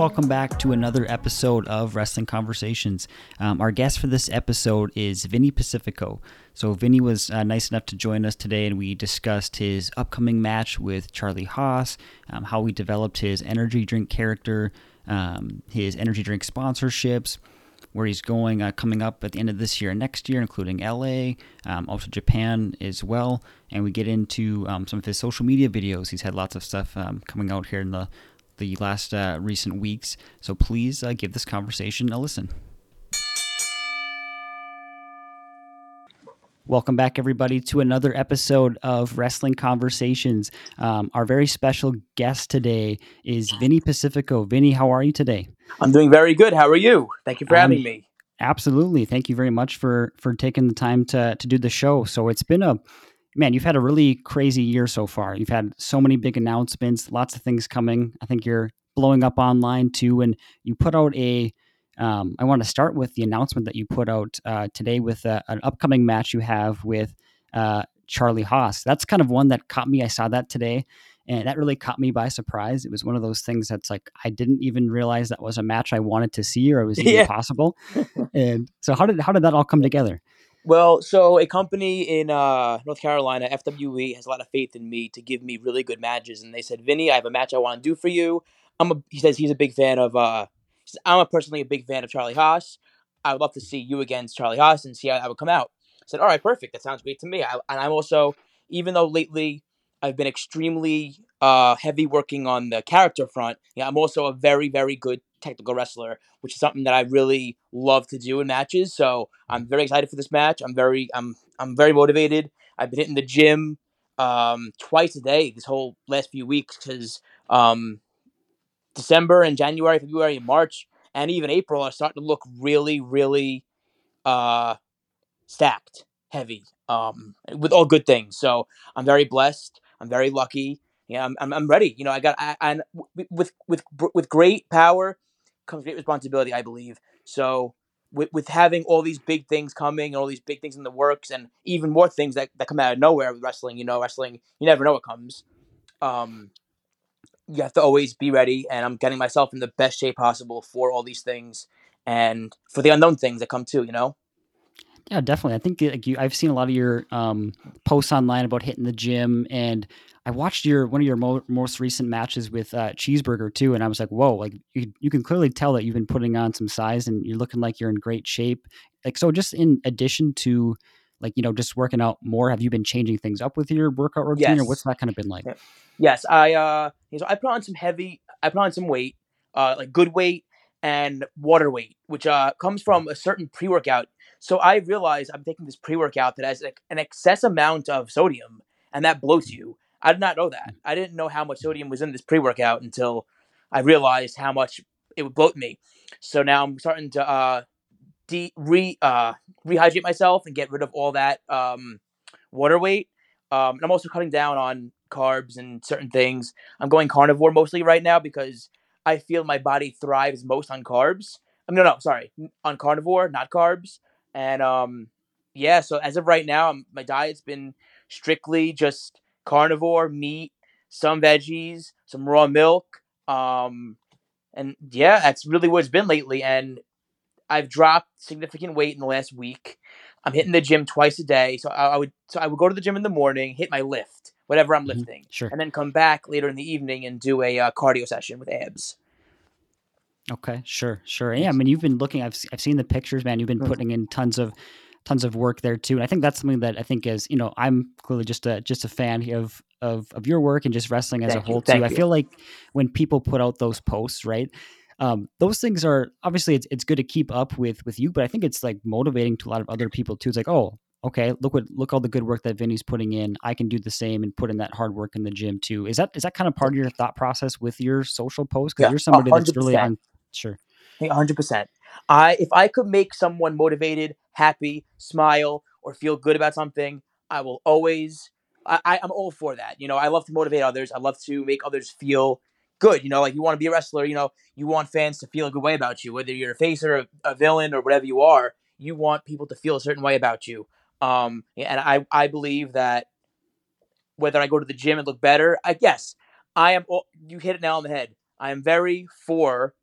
welcome back to another episode of Wrestling Conversations. Um, our guest for this episode is Vinny Pacifico. So, Vinny was uh, nice enough to join us today, and we discussed his upcoming match with Charlie Haas, um, how he developed his energy drink character, um, his energy drink sponsorships, where he's going uh, coming up at the end of this year and next year, including LA, um, also Japan as well. And we get into um, some of his social media videos. He's had lots of stuff um, coming out here in the the last uh, recent weeks. So please uh, give this conversation a listen. Welcome back, everybody, to another episode of Wrestling Conversations. Um, our very special guest today is Vinny Pacifico. Vinny, how are you today? I'm doing very good. How are you? Thank you for having um, me. Absolutely. Thank you very much for for taking the time to to do the show. So it's been a man, you've had a really crazy year so far. You've had so many big announcements, lots of things coming. I think you're blowing up online too. And you put out a, um, I want to start with the announcement that you put out uh, today with uh, an upcoming match you have with uh, Charlie Haas. That's kind of one that caught me. I saw that today. And that really caught me by surprise. It was one of those things that's like I didn't even realize that was a match I wanted to see or it was even yeah. possible. and so how did how did that all come together? Well, so a company in uh, North Carolina, FWE, has a lot of faith in me to give me really good matches, and they said, "Vinny, I have a match I want to do for you." I'm a, he says he's a big fan of. Uh, I'm a personally a big fan of Charlie Haas. I would love to see you against Charlie Haas and see how that would come out. I said, "All right, perfect. That sounds great to me." I, and I'm also, even though lately I've been extremely uh, heavy working on the character front, yeah, I'm also a very, very good technical wrestler, which is something that I really love to do in matches. So I'm very excited for this match. I'm very I'm I'm very motivated. I've been hitting the gym um, twice a day this whole last few weeks because um, December and January, February, and March, and even April are starting to look really, really uh, stacked, heavy, um, with all good things. So I'm very blessed. I'm very lucky. Yeah, I'm, I'm, I'm ready. You know, I got I, and with with with great power comes great responsibility, I believe. So with, with having all these big things coming and all these big things in the works and even more things that, that come out of nowhere with wrestling, you know, wrestling, you never know what comes. Um, you have to always be ready and I'm getting myself in the best shape possible for all these things and for the unknown things that come too, you know? Yeah, definitely. I think like you, I've seen a lot of your um, posts online about hitting the gym, and I watched your one of your mo- most recent matches with uh, Cheeseburger too, and I was like, whoa! Like you, you can clearly tell that you've been putting on some size, and you're looking like you're in great shape. Like so, just in addition to like you know just working out more, have you been changing things up with your workout routine, yes. or what's that kind of been like? Yes, I uh, so I put on some heavy, I put on some weight, uh, like good weight and water weight, which uh comes from a certain pre workout. So I realized I'm taking this pre workout that has like an excess amount of sodium, and that bloats you I did not know that. I didn't know how much sodium was in this pre workout until I realized how much it would bloat me. So now I'm starting to uh, de- re uh, rehydrate myself and get rid of all that um, water weight. Um, and I'm also cutting down on carbs and certain things. I'm going carnivore mostly right now because I feel my body thrives most on carbs. I mean, no, no, sorry, on carnivore, not carbs. And um, yeah, so as of right now, my diet's been strictly just carnivore, meat, some veggies, some raw milk. Um, and yeah, that's really what it's been lately. And I've dropped significant weight in the last week. I'm hitting the gym twice a day. So I, I would so I would go to the gym in the morning, hit my lift, whatever I'm mm-hmm. lifting, sure. and then come back later in the evening and do a uh, cardio session with abs. Okay, sure, sure. Yeah, I mean, you've been looking. I've I've seen the pictures, man. You've been putting in tons of tons of work there too. And I think that's something that I think is, you know, I'm clearly just a just a fan of of of your work and just wrestling as Thank a whole you. too. I feel like when people put out those posts, right? Um, those things are obviously it's, it's good to keep up with with you, but I think it's like motivating to a lot of other people too. It's like, oh, okay, look what look all the good work that Vinny's putting in. I can do the same and put in that hard work in the gym too. Is that is that kind of part of your thought process with your social post? Because yeah, you're somebody 100%. that's really on sure. hundred percent. I if I could make someone motivated, happy, smile, or feel good about something, I will always. I, I'm all for that. You know, I love to motivate others. I love to make others feel good. You know, like you want to be a wrestler. You know, you want fans to feel a good way about you, whether you're a face or a, a villain or whatever you are. You want people to feel a certain way about you. Um, and I I believe that whether I go to the gym and look better, I guess I am. You hit it now on the head. I am very for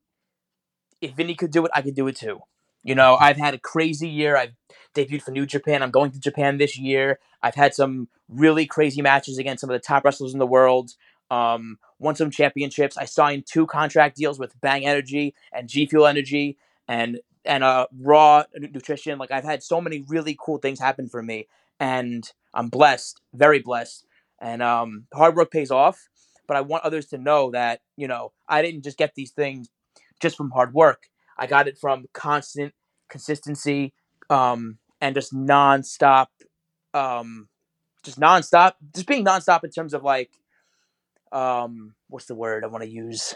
if Vinny could do it, I could do it too. You know, I've had a crazy year. I've debuted for New Japan. I'm going to Japan this year. I've had some really crazy matches against some of the top wrestlers in the world. Um, won some championships. I signed two contract deals with Bang Energy and G Fuel Energy and and uh, Raw Nutrition. Like I've had so many really cool things happen for me, and I'm blessed, very blessed. And um, hard work pays off. But I want others to know that you know I didn't just get these things just from hard work. I got it from constant consistency um, and just nonstop, um, just nonstop, just being nonstop in terms of like, um, what's the word I want to use?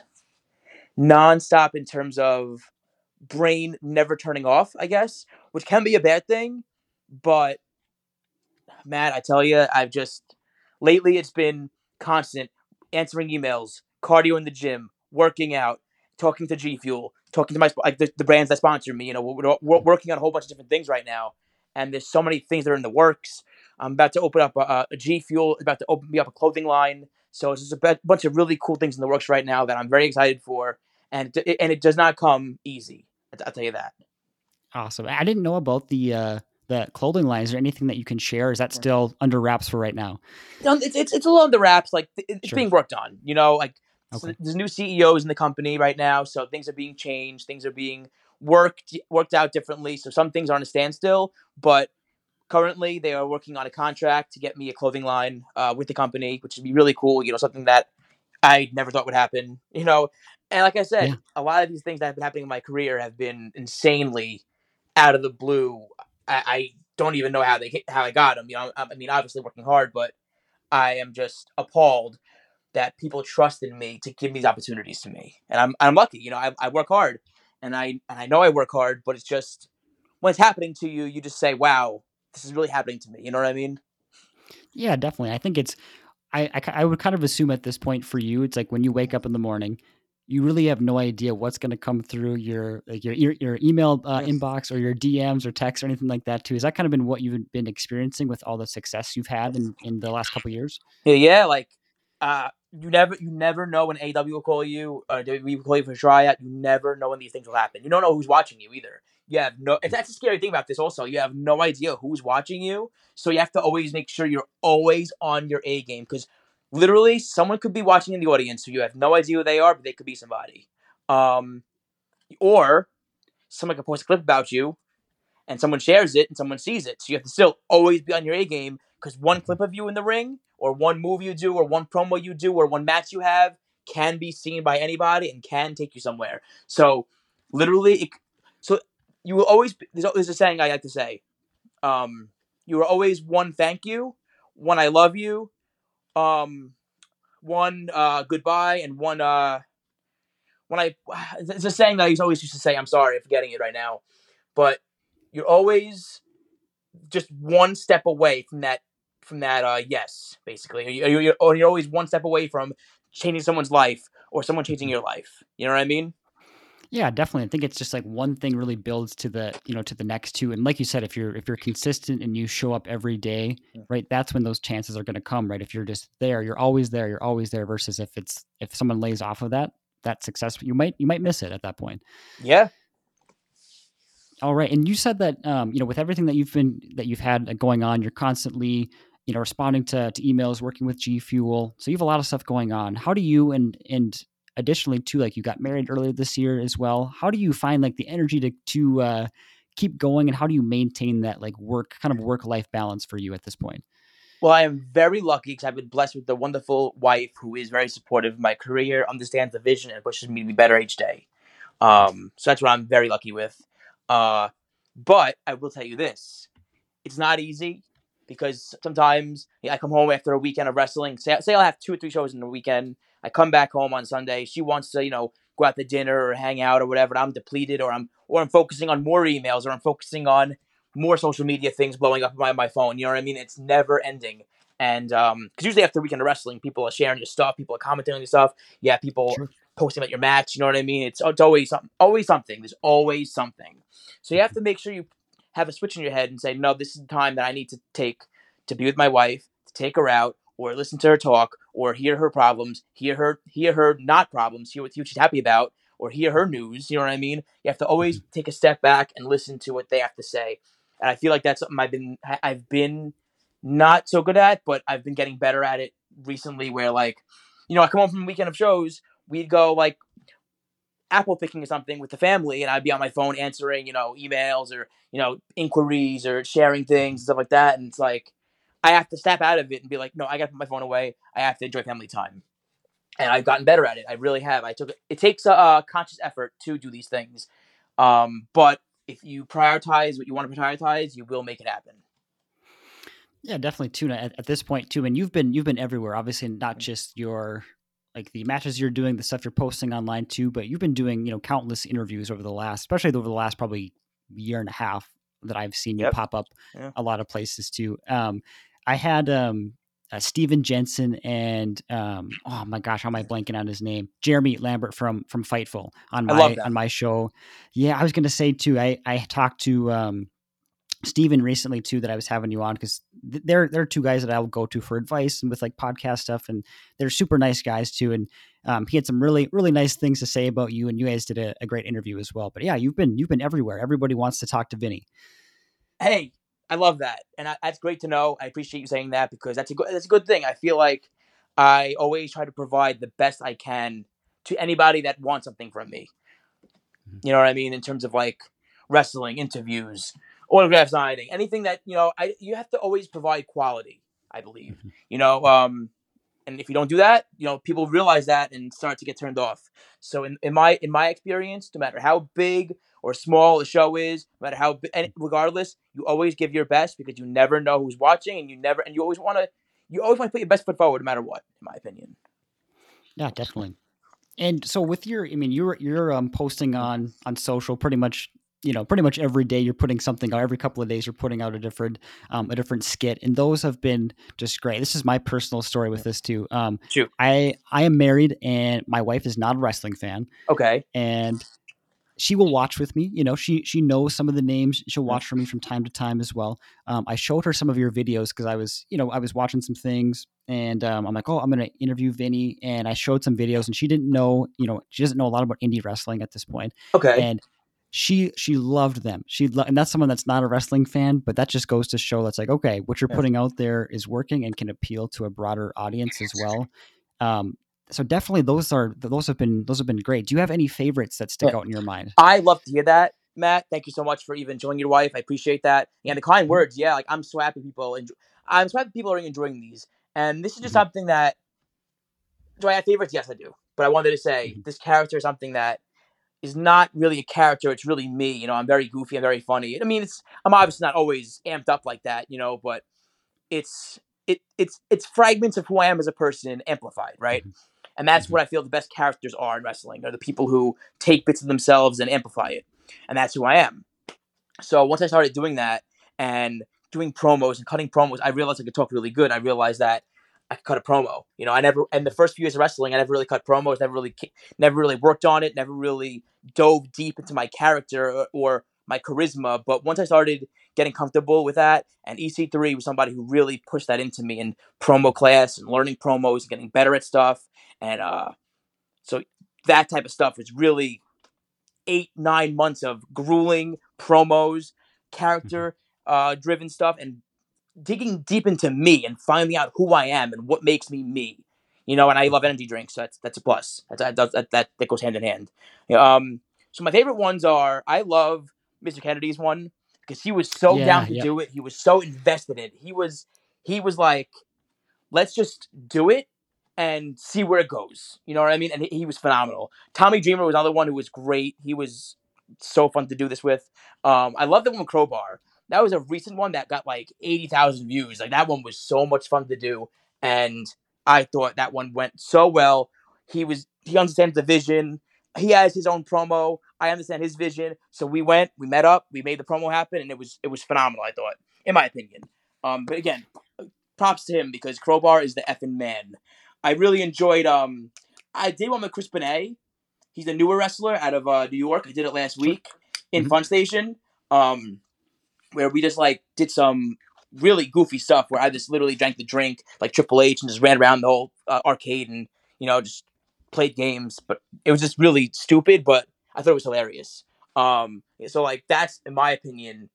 Nonstop in terms of brain never turning off, I guess, which can be a bad thing, but Matt, I tell you, I've just lately it's been constant answering emails, cardio in the gym, working out, talking to G Fuel, talking to my like the, the brands that sponsor me. You know, we're, we're, working on a whole bunch of different things right now, and there's so many things that are in the works. I'm about to open up a, a G Fuel, about to open me up a clothing line. So it's just a bunch of really cool things in the works right now that I'm very excited for, and and it does not come easy. I'll tell you that. Awesome. I didn't know about the uh, the clothing line. Is there anything that you can share? Is that still under wraps for right now? No, it's it's, it's a little under wraps. Like it's sure. being worked on. You know, like Okay. So there's new CEOs in the company right now, so things are being changed. Things are being worked worked out differently. So some things are on a standstill, but currently they are working on a contract to get me a clothing line uh, with the company, which would be really cool. You know, something that I never thought would happen. You know, and like I said, yeah. a lot of these things that have been happening in my career have been insanely out of the blue. I, I don't even know how they how I got them. You know, I, I mean, obviously working hard, but I am just appalled that people trust in me to give these opportunities to me, and I'm I'm lucky. You know, I, I work hard, and I and I know I work hard, but it's just when it's happening to you, you just say, "Wow, this is really happening to me." You know what I mean? Yeah, definitely. I think it's. I, I, I would kind of assume at this point for you, it's like when you wake up in the morning, you really have no idea what's going to come through your like your your, your email uh, yes. inbox or your DMs or texts or anything like that too. Has that kind of been what you've been experiencing with all the success you've had in, in the last couple years? Yeah, yeah. Like uh, you never you never know when AEW will call you or WWE will call you for a tryout. You never know when these things will happen. You don't know who's watching you either. You have no. That's a scary thing about this. Also, you have no idea who's watching you, so you have to always make sure you're always on your A game because literally someone could be watching in the audience so you have no idea who they are, but they could be somebody. Um, or someone could post a clip about you, and someone shares it and someone sees it. So you have to still always be on your A game because one clip of you in the ring or one move you do or one promo you do or one match you have can be seen by anybody and can take you somewhere. So literally, it, so you will always. There's, there's a saying I like to say. Um, you are always one thank you, one I love you, um, one uh, goodbye, and one uh, when I. It's a saying that I always used to say. I'm sorry, I'm forgetting it right now, but you're always just one step away from that from that uh yes basically you're, you're, you're always one step away from changing someone's life or someone changing your life you know what i mean yeah definitely i think it's just like one thing really builds to the you know to the next two and like you said if you're if you're consistent and you show up every day right that's when those chances are going to come right if you're just there you're always there you're always there versus if it's if someone lays off of that that success you might you might miss it at that point yeah all right and you said that um you know with everything that you've been that you've had going on you're constantly you know, responding to, to emails, working with G Fuel. So you have a lot of stuff going on. How do you and and additionally too, like you got married earlier this year as well. How do you find like the energy to to uh, keep going, and how do you maintain that like work kind of work life balance for you at this point? Well, I am very lucky because I've been blessed with a wonderful wife who is very supportive of my career, understands the vision, and pushes me to be better each day. Um, so that's what I'm very lucky with. Uh, but I will tell you this: it's not easy because sometimes I come home after a weekend of wrestling. Say, say I'll have two or three shows in a weekend. I come back home on Sunday. She wants to, you know, go out to dinner or hang out or whatever. I'm depleted, or I'm or I'm focusing on more emails, or I'm focusing on more social media things blowing up my my phone. You know what I mean? It's never ending. And because um, usually after a weekend of wrestling, people are sharing your stuff, people are commenting on your stuff. Yeah, people posting about your match. You know what I mean? It's it's always something. Always something. There's always something. So you have to make sure you have a switch in your head and say, no, this is the time that I need to take to be with my wife, to take her out, or listen to her talk, or hear her problems, hear her hear her not problems, hear what she's happy about, or hear her news. You know what I mean? You have to always mm-hmm. take a step back and listen to what they have to say. And I feel like that's something I've been I've been not so good at, but I've been getting better at it recently. Where like, you know, I come home from a weekend of shows, we'd go like apple picking or something with the family, and I'd be on my phone answering, you know, emails or you know inquiries or sharing things and stuff like that. And it's like I have to step out of it and be like, no, I got to put my phone away. I have to enjoy family time. And I've gotten better at it. I really have. I took it takes a, a conscious effort to do these things, um, but if you prioritize what you want to prioritize, you will make it happen. Yeah, definitely tuna at, at this point too. And you've been you've been everywhere. Obviously, not mm-hmm. just your like the matches you're doing, the stuff you're posting online too, but you've been doing you know countless interviews over the last, especially over the last probably year and a half that I've seen you pop up yeah. a lot of places too. Um, I had um, uh, Steven Jensen and um, oh my gosh, how am I blanking on his name? Jeremy Lambert from from Fightful on my on my show. Yeah, I was gonna say too. I I talked to um, Steven recently too that I was having you on because they're they're two guys that I'll go to for advice and with like podcast stuff and they're super nice guys too and um, he had some really really nice things to say about you and you guys did a, a, great interview as well but yeah you've been you've been everywhere everybody wants to talk to Vinny. Hey, I love that and I, that's great to know. I appreciate you saying that because that's a good that's a good thing. I feel like I always try to provide the best I can to anybody that wants something from me. Mm-hmm. You know what I mean in terms of like wrestling interviews autograph signing, anything that you know, I you have to always provide quality. I believe, mm-hmm. you know, um, and if you don't do that, you know, people realize that and start to get turned off. So in, in my in my experience, no matter how big or small the show is, no matter how and regardless, you always give your best because you never know who's watching, and you never and you always want to you always want to put your best foot forward, no matter what. In my opinion. Yeah, definitely. And so with your, I mean, you're you're um, posting on on social pretty much you know pretty much every day you're putting something out every couple of days you're putting out a different um, a different skit and those have been just great this is my personal story with this too um Shoot. i i am married and my wife is not a wrestling fan okay and she will watch with me you know she she knows some of the names she'll watch for me from time to time as well um, i showed her some of your videos because i was you know i was watching some things and um, i'm like oh i'm gonna interview vinny and i showed some videos and she didn't know you know she doesn't know a lot about indie wrestling at this point okay and she she loved them. She lo- and that's someone that's not a wrestling fan, but that just goes to show that's like okay, what you're yeah. putting out there is working and can appeal to a broader audience as well. Um, so definitely those are those have been those have been great. Do you have any favorites that stick yeah. out in your mind? I love to hear that, Matt. Thank you so much for even joining your wife. I appreciate that. And the kind mm-hmm. words, yeah. Like I'm so happy people enjoy. I'm so happy people are enjoying these. And this is just mm-hmm. something that. Do I have favorites? Yes, I do. But I wanted to say mm-hmm. this character is something that is not really a character. It's really me. You know, I'm very goofy. I'm very funny. I mean, it's I'm obviously not always amped up like that. You know, but it's it it's it's fragments of who I am as a person amplified, right? Mm-hmm. And that's mm-hmm. what I feel the best characters are in wrestling. Are the people who take bits of themselves and amplify it, and that's who I am. So once I started doing that and doing promos and cutting promos, I realized I could talk really good. I realized that I could cut a promo. You know, I never and the first few years of wrestling, I never really cut promos, never really never really worked on it, never really dove deep into my character or, or my charisma. But once I started getting comfortable with that, and EC3 was somebody who really pushed that into me in promo class and learning promos and getting better at stuff. And uh, so that type of stuff was really eight, nine months of grueling promos, character mm-hmm. uh, driven stuff, and digging deep into me and finding out who I am and what makes me me. You know, and I love energy drinks, so that's that's a plus. That's, that, that, that, that goes hand in hand. Um, so my favorite ones are I love Mr. Kennedy's one because he was so yeah, down to do it. He was so invested in it. He was he was like, let's just do it and see where it goes. You know what I mean? And he, he was phenomenal. Tommy Dreamer was another one who was great. He was so fun to do this with. Um, I love the one with Crowbar that was a recent one that got like 80,000 views. Like that one was so much fun to do. And I thought that one went so well. He was, he understands the vision. He has his own promo. I understand his vision. So we went, we met up, we made the promo happen, and it was, it was phenomenal, I thought, in my opinion. Um, but again, props to him because Crowbar is the effing man. I really enjoyed, um, I did one with Chris Bonet. He's a newer wrestler out of uh, New York. I did it last week in mm-hmm. Fun Station. Um, where we just like did some really goofy stuff where I just literally drank the drink like Triple H and just ran around the whole uh, arcade and you know just played games, but it was just really stupid. But I thought it was hilarious. Um, so like that's in my opinion,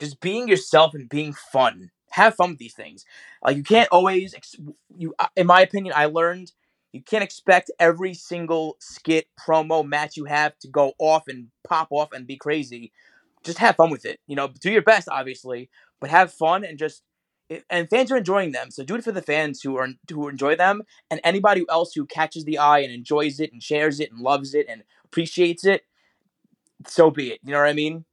just being yourself and being fun. Have fun with these things. Like you can't always ex- you. uh, In my opinion, I learned you can't expect every single skit, promo, match you have to go off and pop off and be crazy. Just have fun with it. You know, do your best, obviously, but have fun and just. And fans are enjoying them, so do it for the fans who are who enjoy them, and anybody else who catches the eye and enjoys it and shares it and loves it and appreciates it. So be it. You know what I mean?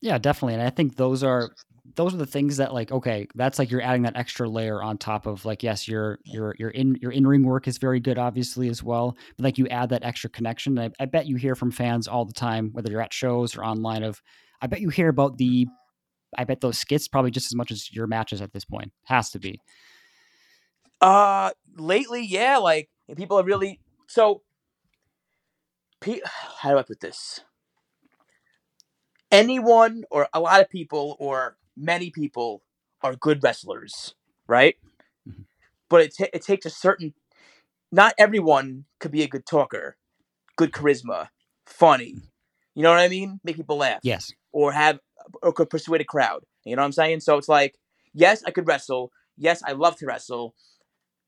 Yeah, definitely. And I think those are those are the things that like okay, that's like you're adding that extra layer on top of like yes, your your your in your in ring work is very good obviously as well, but like you add that extra connection. I, I bet you hear from fans all the time, whether you're at shows or online. Of I bet you hear about the I bet those skits probably just as much as your matches at this point. Has to be. Uh, lately, yeah, like people are really so. Pe- how do I put this? Anyone or a lot of people or many people are good wrestlers, right? Mhm. But it ta- it takes a certain. Not everyone could be a good talker, good charisma, funny. You know what I mean? Make people laugh Yes. or have or could persuade a crowd. You know what I'm saying? So it's like, yes, I could wrestle. Yes, I love to wrestle.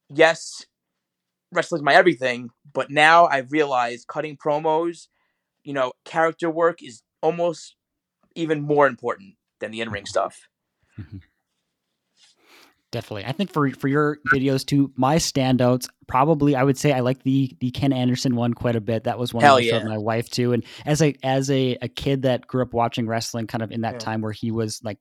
Yes, wrestling's my everything. But now I've realized cutting promos, you know, character work is almost even more important than the in ring stuff. Mm-hmm. Definitely. I think for for your videos too, my standouts probably I would say I like the the Ken Anderson one quite a bit. That was one Hell that I showed yeah. my wife too. And as a as a, a kid that grew up watching wrestling kind of in that Yeah. time where he was like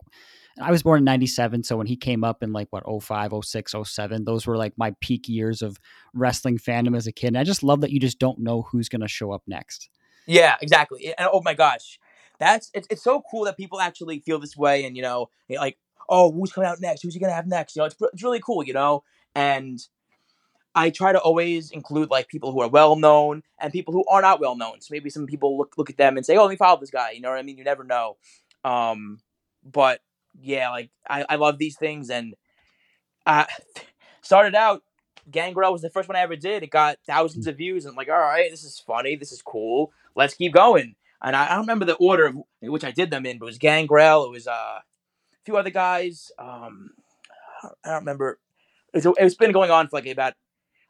I was born in 97, so when he came up in like what 05, 06, 07, those were like my peak years of wrestling fandom as a kid. And I just love that you just don't know who's gonna show up next. Yeah, exactly. And oh my gosh, that's it's, it's so cool that people actually feel this way, and you know, like, oh, who's coming out next? Who's he gonna have next? You know, it's it's really cool, you know. And I try to always include like people who are well known and people who are not well known. So maybe some people look look at them and say, oh, let me follow this guy. You know what I mean? You never know. Um, but yeah, like I, I love these things, and I started out. Gangrel was the first one I ever did. It got thousands of views, and I'm like, all right, this is funny, this is cool. Let's keep going. And I, I don't remember the order of which I did them in, but it was Gangrel. It was uh, few other guys. Um, I don't remember. It's, it's been going on for like about.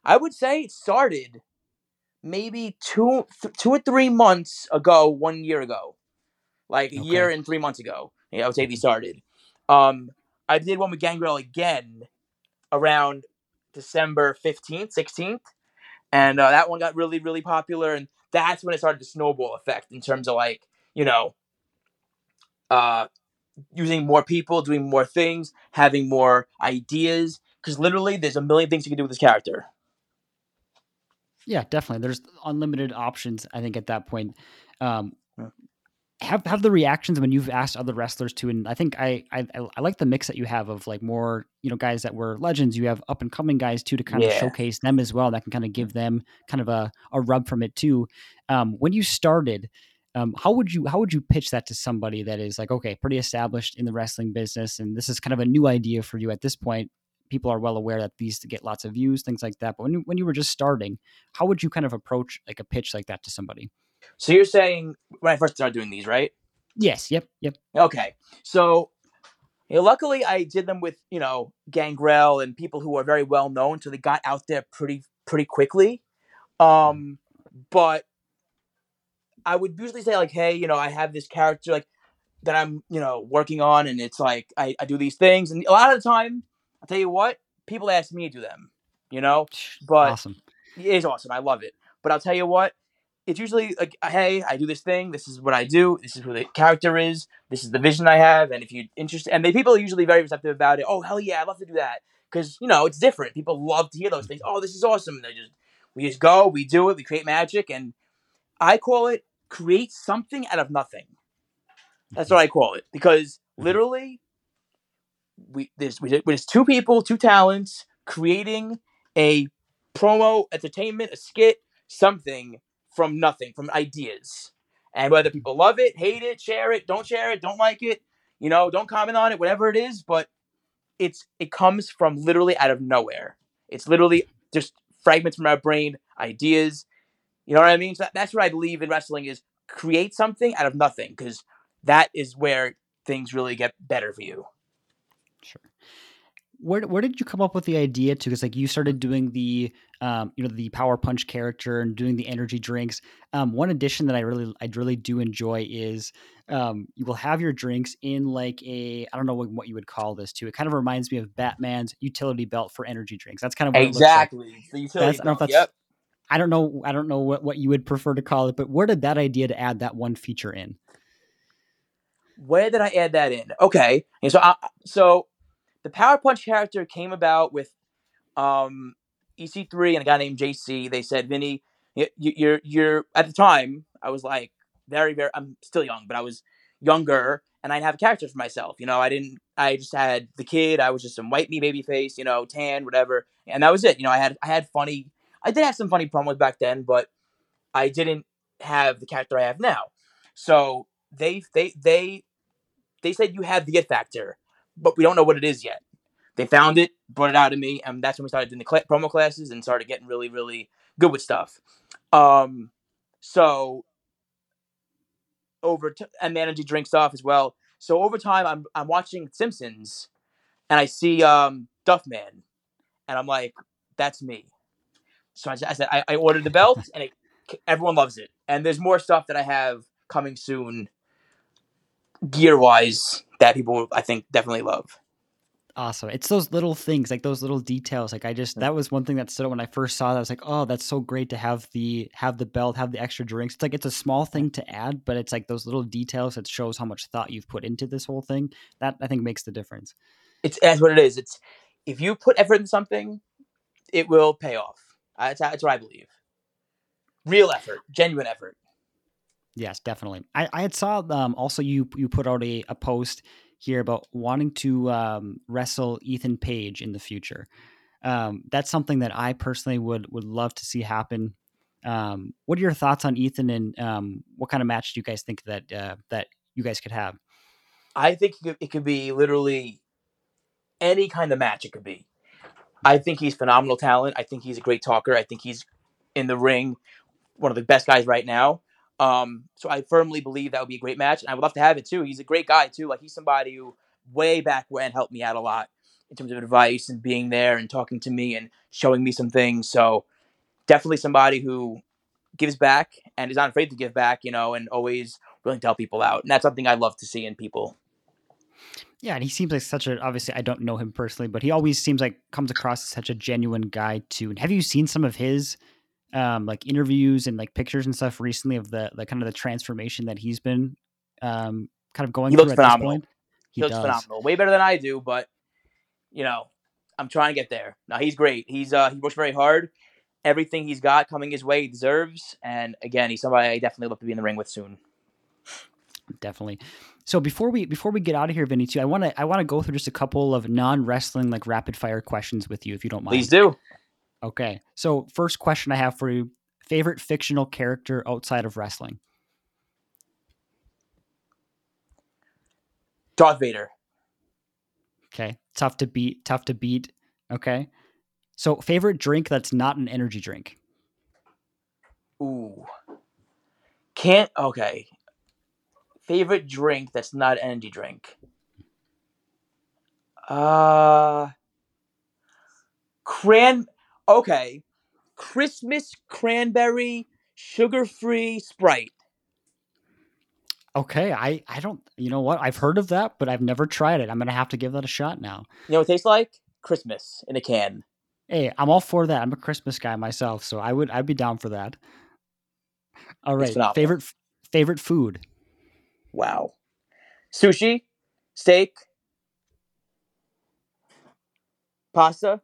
I would say it started maybe two, th- two or three months ago, one year ago, like a year and three months ago. Yeah, I would say they started. Um, I did one with Gangrel again around December fifteenth, sixteenth, and uh, that one got really, really popular, and that's when it started to snowball effect in terms of like you know, uh, using more people, doing more things, having more ideas. Because literally, there's a million things you can do with this character. Yeah, definitely. There's unlimited options. I think at that point, um, have have the reactions when you've asked other wrestlers to, and I think I, I I like the mix that you have of like more you know guys that were legends. You have up and coming guys too to kind of showcase them as well. That can kind of give them kind of a, a rub from it too. Um, when you started, um, how would you how would you pitch that to somebody that is like okay, pretty established in the wrestling business, and this is kind of a new idea for you at this point? People are well aware that these get lots of views, things like that. But when you, when you were just starting, how would you kind of approach like a pitch like that to somebody? So you're saying when I first started doing these, right? Yes. Yep. Yep. Okay. So you know, luckily I did them with, you know, Gangrel and people who are very well known, so they got out there pretty pretty quickly. Um but I would usually say like, hey, you know, I have this character like that I'm, you know, working on and it's like I, I do these things and a lot of the time, I'll tell you what, people ask me to do them. You know? But awesome. it is awesome. I love it. But I'll tell you what, it's usually like, hey, I do this thing. This is what I do. This is who the character is. This is the vision I have. And if you're interested, and the people are usually very receptive about it. Oh, hell yeah, I'd love to do that. Because, you know, it's different. People love to hear those things. Oh, this is awesome. They just, we just go, we do it, we create magic. And I call it create something out of nothing. That's mm-hmm. what I call it. Because mm-hmm. literally, we there's we, there's two people, two talents creating a promo, entertainment, a skit, something from nothing, from ideas. And whether mm-hmm. people love it, hate it, share it, don't share it, don't like it, you know, don't comment on it, whatever it is, but it's it comes from literally out of nowhere. It's literally just fragments from our brain, ideas. You know what I mean? So that's what I believe in wrestling is create something out of nothing because that is where things really get better for you. Sure. Where where did you come up with the idea to? Because like you started doing the um, you know the power punch character and doing the energy drinks. Um, one addition that I really I really do enjoy is um, you will have your drinks in like a I don't know what, what you would call this too. It kind of reminds me of Batman's utility belt for energy drinks. That's kind of what exactly like. the utility That's- I don't know if that's- Yep. I don't know I don't know what, what you would prefer to call it, but where did that idea to add that one feature in? Where did I add that in? Okay, and so I, so the power punch character came about with um, EC3 and a guy named JC. They said, "Vinny, you- you're you're at the time I was like very very I'm still young, but I was younger and I didn't have a character for myself. You know, I didn't. I just had the kid. I was just some white me baby face. You know, tan whatever, and that was it. You know, I had I had funny. I did have some funny promos back then, but I didn't have the character I have now. So they they they they said you have the it factor, but we don't know what it is yet. They found it, brought it out of me, and that's when we started doing the cl- promo classes and started getting really really good with stuff. Um, so over t- and energy drink stuff as well. So over time, I'm I'm watching Simpsons, and I see um Duffman, and I'm like, that's me. So I said I, I ordered the belt, and it, everyone loves it. And there's more stuff that I have coming soon, gear wise, that people I think definitely love. Awesome. It's those little things, like those little details. Like I just that was one thing that stood out when I first saw that. I was like, oh, that's so great to have the have the belt, have the extra drinks. It's like it's a small thing to add, but it's like those little details that shows how much thought you've put into this whole thing. That I think makes the difference. It's that's what it is. It's if you put effort in something, it will pay off. That's, that's what I believe. Real effort, genuine effort. Yes, definitely. I, I had saw um also you you put out a, a post here about wanting to um, wrestle Ethan Page in the future. Um, that's something that I personally would would love to see happen. Um, what are your thoughts on Ethan and um, what kind of match do you guys think that uh, that you guys could have? I think it could be literally any kind of match. It could be. I think he's phenomenal talent. I think he's a great talker. I think he's in the ring one of the best guys right now. Um, so I firmly believe that would be a great match, and I would love to have it too. He's a great guy too. Like he's somebody who way back when helped me out a lot in terms of advice and being there and talking to me and showing me some things. So definitely somebody who gives back and is not afraid to give back, you know, and always willing to help people out. And that's something I love to see in people. Yeah, and he seems like such a obviously I don't know him personally, but he always seems like comes across as such a genuine guy too. And have you seen some of his um like interviews and like pictures and stuff recently of the the kind of the transformation that he's been um kind of going He through looks at this point? He, looks phenomenal, way better than I do. But you know, I'm trying to get there. Now he's great. He's uh he works very hard. Everything he's got coming his way, he deserves. And again, he's somebody I definitely love to be in the ring with soon. definitely. So before we before we get out of here, Vinny, too, I want to I want to go through just a couple of non wrestling like rapid fire questions with you, if you don't mind. Please do. Okay. So first question I have for you: favorite fictional character outside of wrestling? Darth Vader. Okay. Tough to beat. Tough to beat. Okay. So favorite drink that's not an energy drink. Ooh. Can't okay. Favorite drink that's not an energy drink. Uh cran okay. Christmas cranberry sugar-free Sprite. Okay. I I don't. You know what? I've heard of that, but I've never tried it. I'm gonna have to give that a shot now. You know what it tastes like? Christmas in a can. Hey, I'm all for that. I'm a Christmas guy myself, so I would I'd be down for that. All right. Favorite favorite food. Wow. Sushi, steak, pasta.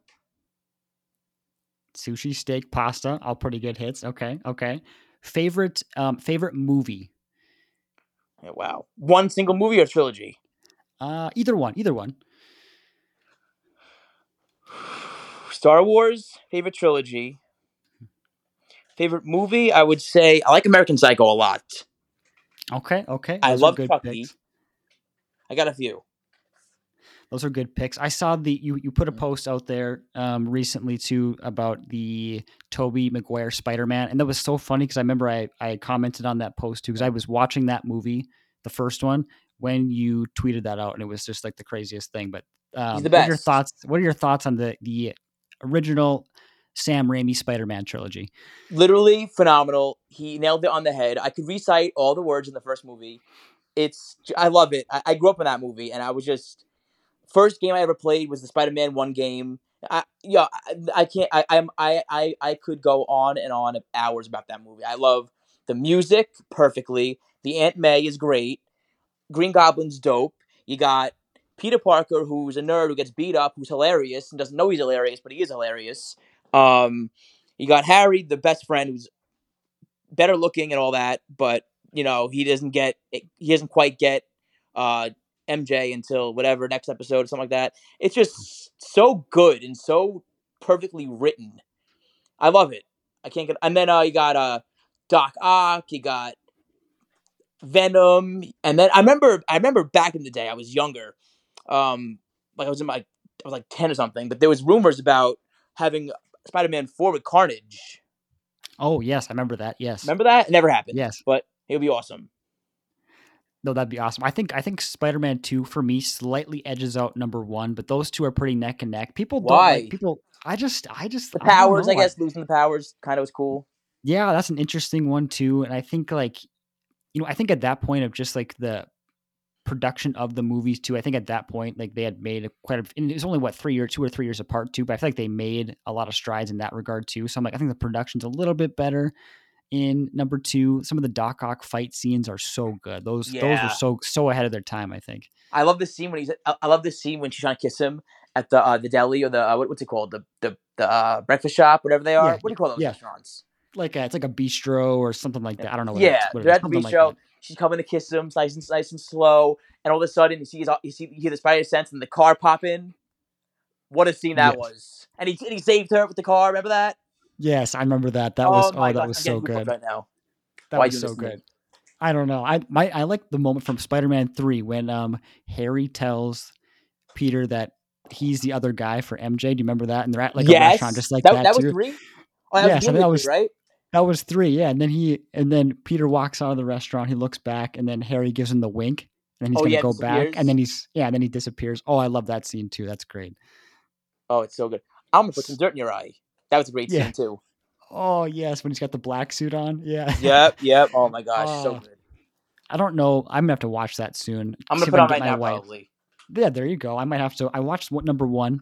Sushi, steak, pasta, all pretty good hits. Okay, okay. Favorite um favorite movie. Yeah, wow. One single movie or trilogy? Uh either one, either one. Star Wars, favorite trilogy. Favorite movie, I would say I like American Psycho a lot. Okay, okay. I those are love good Chucky. picks. I got a few. Those are good picks. I saw the you you put a Mhm. post out there um, recently too about the Tobey Maguire Spider Man, and that was so funny because I remember I I commented on that post too because I was watching that movie, the first one, when you tweeted that out, and it was just like the craziest thing. But um, what are your thoughts? What are your thoughts on the the original Sam Raimi Spider Man trilogy? literally phenomenal. He nailed it on the head. I could recite all the words in the first movie. It's I love it. I, I grew up in that movie, and I was just first game I ever played was the Spider Man one game. I yeah I, I can't I I'm I, I I could go on and on hours about that movie. I love the music perfectly. The Aunt May is great. Green Goblin's dope. You got Peter Parker, who's a nerd who gets beat up, who's hilarious and doesn't know he's hilarious, but he is hilarious. Um, you got Harry, the best friend, who's better looking and all that, but you know he doesn't get he doesn't quite get uh, MJ until whatever next episode or something like that. It's just so good and so perfectly written. I love it. I can't get. And then uh, you got uh, Doc Ock. You got Venom, and then I remember I remember back in the day I was younger, um, like I was in my I was like ten or something, but there was rumors about having Spider Man Four with Carnage. Oh yes, I remember that. Yes, Remember that? It never happened. Yes. but it would be awesome. No, that'd be awesome. I think I think Spider Man Two for me slightly edges out number one, but those two are pretty neck and neck. People don't Why? like people. I just I just The powers, I, know. guess, losing the powers kind of was cool. Yeah, that's an interesting one too. And I think like you know, I think at that point of just like the production of the movies too. I think at that point, like they had made a quite a and it was only what three or two or three years apart too, but I feel like they made a lot of strides in that regard too. So I'm like, I think the production's a little bit better in number two. Some of the Doc Ock fight scenes are so good. Those those Yeah. were so so ahead of their time, I think. I love this scene when he's. I love this scene when she's trying to kiss him at the uh, the deli or the uh, what, what's it called the the the uh, breakfast shop whatever they are. Yeah, what do you call those yeah. restaurants? Like a, it's like a bistro or something like that. I don't know. What Yeah, it's, what it they're at the like bistro. that. She's coming to kiss him, nice and nice and slow, and all of a sudden you see his, you see you hear the spider sense and the car pop in. What a scene that Yes. was! And he and he saved her with the car. Remember that? Yes, I remember that. That was oh, my that was so good. right now. That Why was so good. I don't know. I my I like the moment from Spider-Man 3 when um Harry tells Peter that he's the other guy for MJ. Do you remember that? And they're at like a yes, restaurant just like that, that, that was too. three. Oh, that Yes, I was, think the that was- right. That was 3. Yeah, and then he and then Peter walks out of the restaurant, he looks back and then Harry gives him the wink and then he's Oh, going to yeah, go back and then he's yeah, and then he disappears. Oh, I love that scene too. That's great. Oh, it's so good. I'm gonna put some dirt in your eye. That was a great Yeah. scene too. Oh, yes, when he's got the black suit on. Yeah. Yep, yep. Oh my gosh, so Oh, good. I don't know. I'm going to have to watch that soon. I'm gonna put on right get now my wife- probably. Yeah, there you go. I might have to. I watched what number one.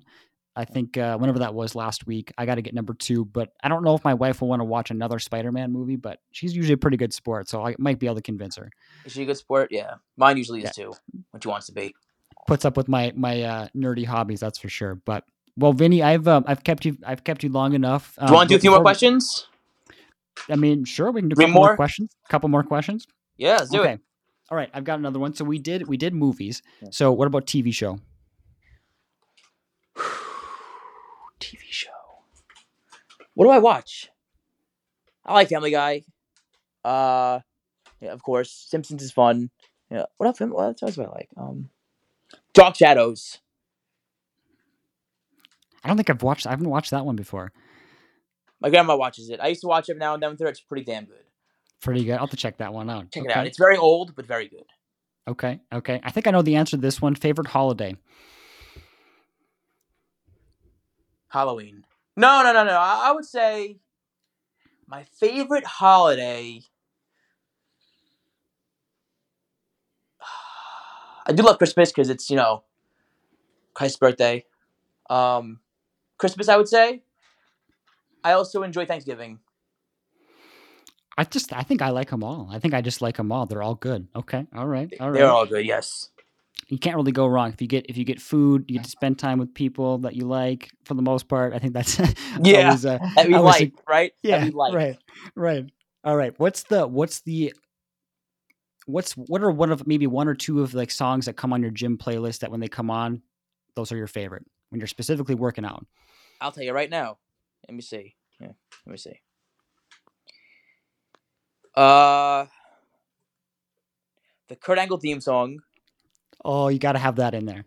I think uh, whenever that was last week, I got to get number two. But I don't know if my wife will want to watch another Spider-Man movie. But she's usually a pretty good sport, so I might be able to convince her. Is she a good sport? Yeah, mine usually is Yeah. too. When she wants to be. Puts up with my my uh, nerdy hobbies, that's for sure. But well, Vinny, I've um, I've kept you I've kept you long enough. Do you want to do a few more questions? I mean, sure, we can do a couple more? more? questions. A couple more questions. Yeah, let's do okay. it. All right, I've got another one. So we did we did movies. So what about TV show? TV show. What do I watch? I like Family Guy. Uh, yeah, of course. Simpsons is fun. Yeah. What else? What else do I like? Um, Dark Shadows. I don't think I've watched. I haven't watched that one before. My grandma watches it. I used to watch it now and then with her. It's pretty damn good. Pretty good. I'll have to check that one out. Check okay. it out. It's very old, but very good. Okay. Okay. I think I know the answer to this one. Favorite holiday. Halloween. No, no, no, no. I, I would say my favorite holiday. I do love Christmas because it's you know Christ's birthday. Um, Christmas, I would say. I also enjoy Thanksgiving. I just I think I like them all. I think I just like them all. They're all good. Okay. All right. All right. They're all good. Yes. You can't really go wrong if you get if you get food. You get to spend time with people that you like. For the most part, I think that's Yeah, always, uh, That we always like, right? yeah. That we like. Right. Right. All right. What's the what's the what's what are one of maybe one or two of like songs that come on your gym playlist that when they come on, those are your favorite when you're specifically working out. I'll tell you right now. Let me see. Yeah, let me see. Uh, the Kurt Angle theme song. Oh, you got to have that in there.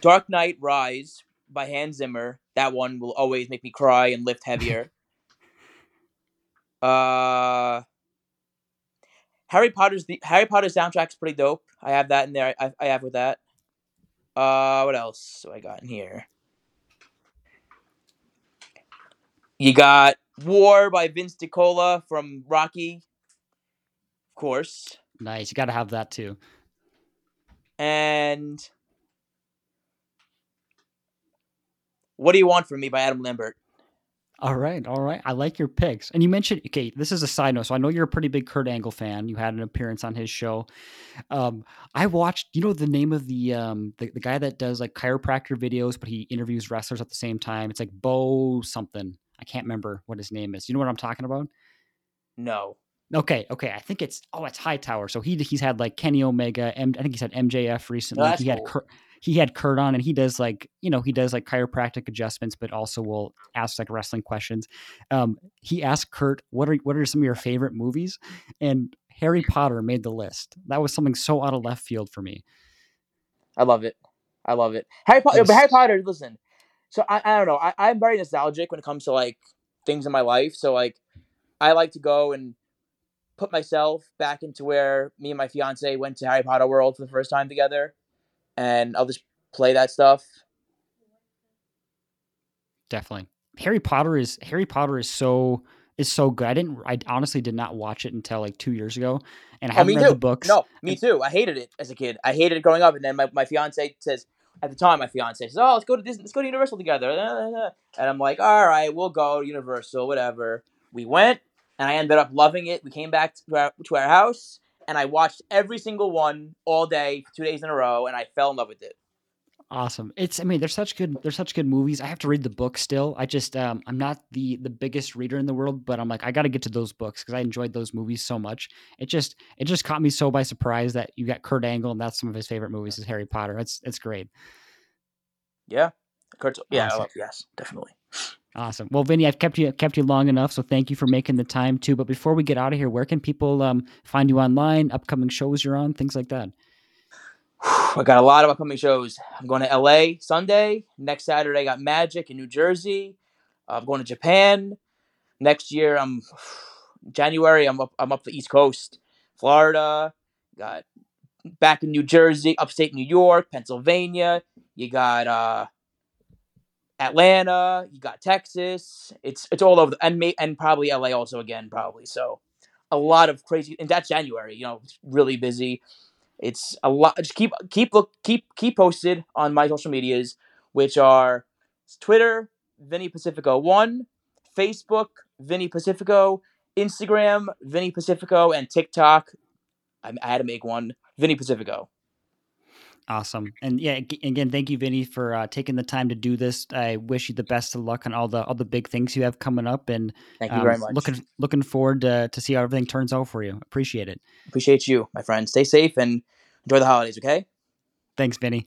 Dark Knight Rise by Hans Zimmer. That one will always make me cry and lift heavier. uh, Harry Potter's the Harry Potter soundtrack's pretty dope. I have that in there. I, I have with that. Uh, what else do I got in here? You got War by Vince DiCola from Rocky, of course. Nice. You got to have that too. And What Do You Want From Me by Adam Lambert. All right, all right. I like your picks. And you mentioned, okay, this is a side note. So I know you're a pretty big Kurt Angle fan. You had an appearance on his show. Um, I watched, you know, the name of the, um, the the guy that does like chiropractor videos, but he interviews wrestlers at the same time. It's like Beau something. I can't remember what his name is. You know what I'm talking about? No. Okay, okay. I think it's oh, it's Hightower. So he he's had like Kenny Omega. M, I think he's had MJF recently. he had. Kurt, he had Kurt on, and he does like you know he does like chiropractic adjustments, but also will ask like wrestling questions. Um, he asked Kurt, "What are what are some of your favorite movies?" And Harry Potter made the list. That was something so out of left field for me. I love it. I love it. Harry Potter, Harry Potter. Listen, so I, I don't know. I, I'm very nostalgic when it comes to like things in my life. So like, I like to go and put myself back into where me and my fiance went to Harry Potter World for the first time together, and I'll just play that stuff. Definitely, Harry Potter is Harry Potter is so is so good. I didn't. I honestly did not watch it until like two years ago, and I Oh, haven't read too. the books. No, me too. I hated it as a kid. I hated it growing up, and then my, my fiance says at the time, my fiance says, "Oh, let's go to Disney. Let's go to Universal together." And I'm like, "All right, we'll go Universal, whatever." We went, and I ended up loving it. We came back to our, to our house, and I watched every single one all day, two days in a row, and I fell in love with it. Awesome. It's I mean, they're such good they're such good movies. I have to read the book still. I just um I'm not the the biggest reader in the world, but I'm like I got to get to those books cuz I enjoyed those movies so much. It just it just caught me so by surprise that you got Kurt Angle and that's some of his favorite movies is Harry Potter. It's it's great. Yeah, Kurt, yeah, Awesome. love, yes, definitely. Awesome. Well, Vinny, I've kept you kept you long enough, so thank you for making the time too. But before we get out of here, where can people um find you online, upcoming shows you're on, things like that? I got a lot of upcoming shows. I'm going to LA Sunday. Next Saturday, I got Magic in New Jersey. Uh, I'm going to Japan. Next year, I'm January. I'm up. I'm up the East Coast, Florida. Got back in New Jersey, upstate New York, Pennsylvania. You got uh, Atlanta. You got Texas. It's it's all over, the, and may, and probably LA also again, probably. So a lot of crazy, and that's January. You know, it's really busy. It's a lot. Just keep keep look keep keep posted on my social medias, which are Twitter Vinny Pacifico one, Facebook Vinny Pacifico, Instagram Vinny Pacifico, and TikTok. I, I had to make one Vinny Pacifico. Awesome. And yeah, again, thank you, Vinny, for uh, taking the time to do this. I wish you the best of luck on all the all the big things you have coming up, and Thank you um, very much. looking looking forward to to see how everything turns out for you. Appreciate it. Appreciate you, my friend. Stay safe and enjoy the holidays. Okay. Thanks, Vinny.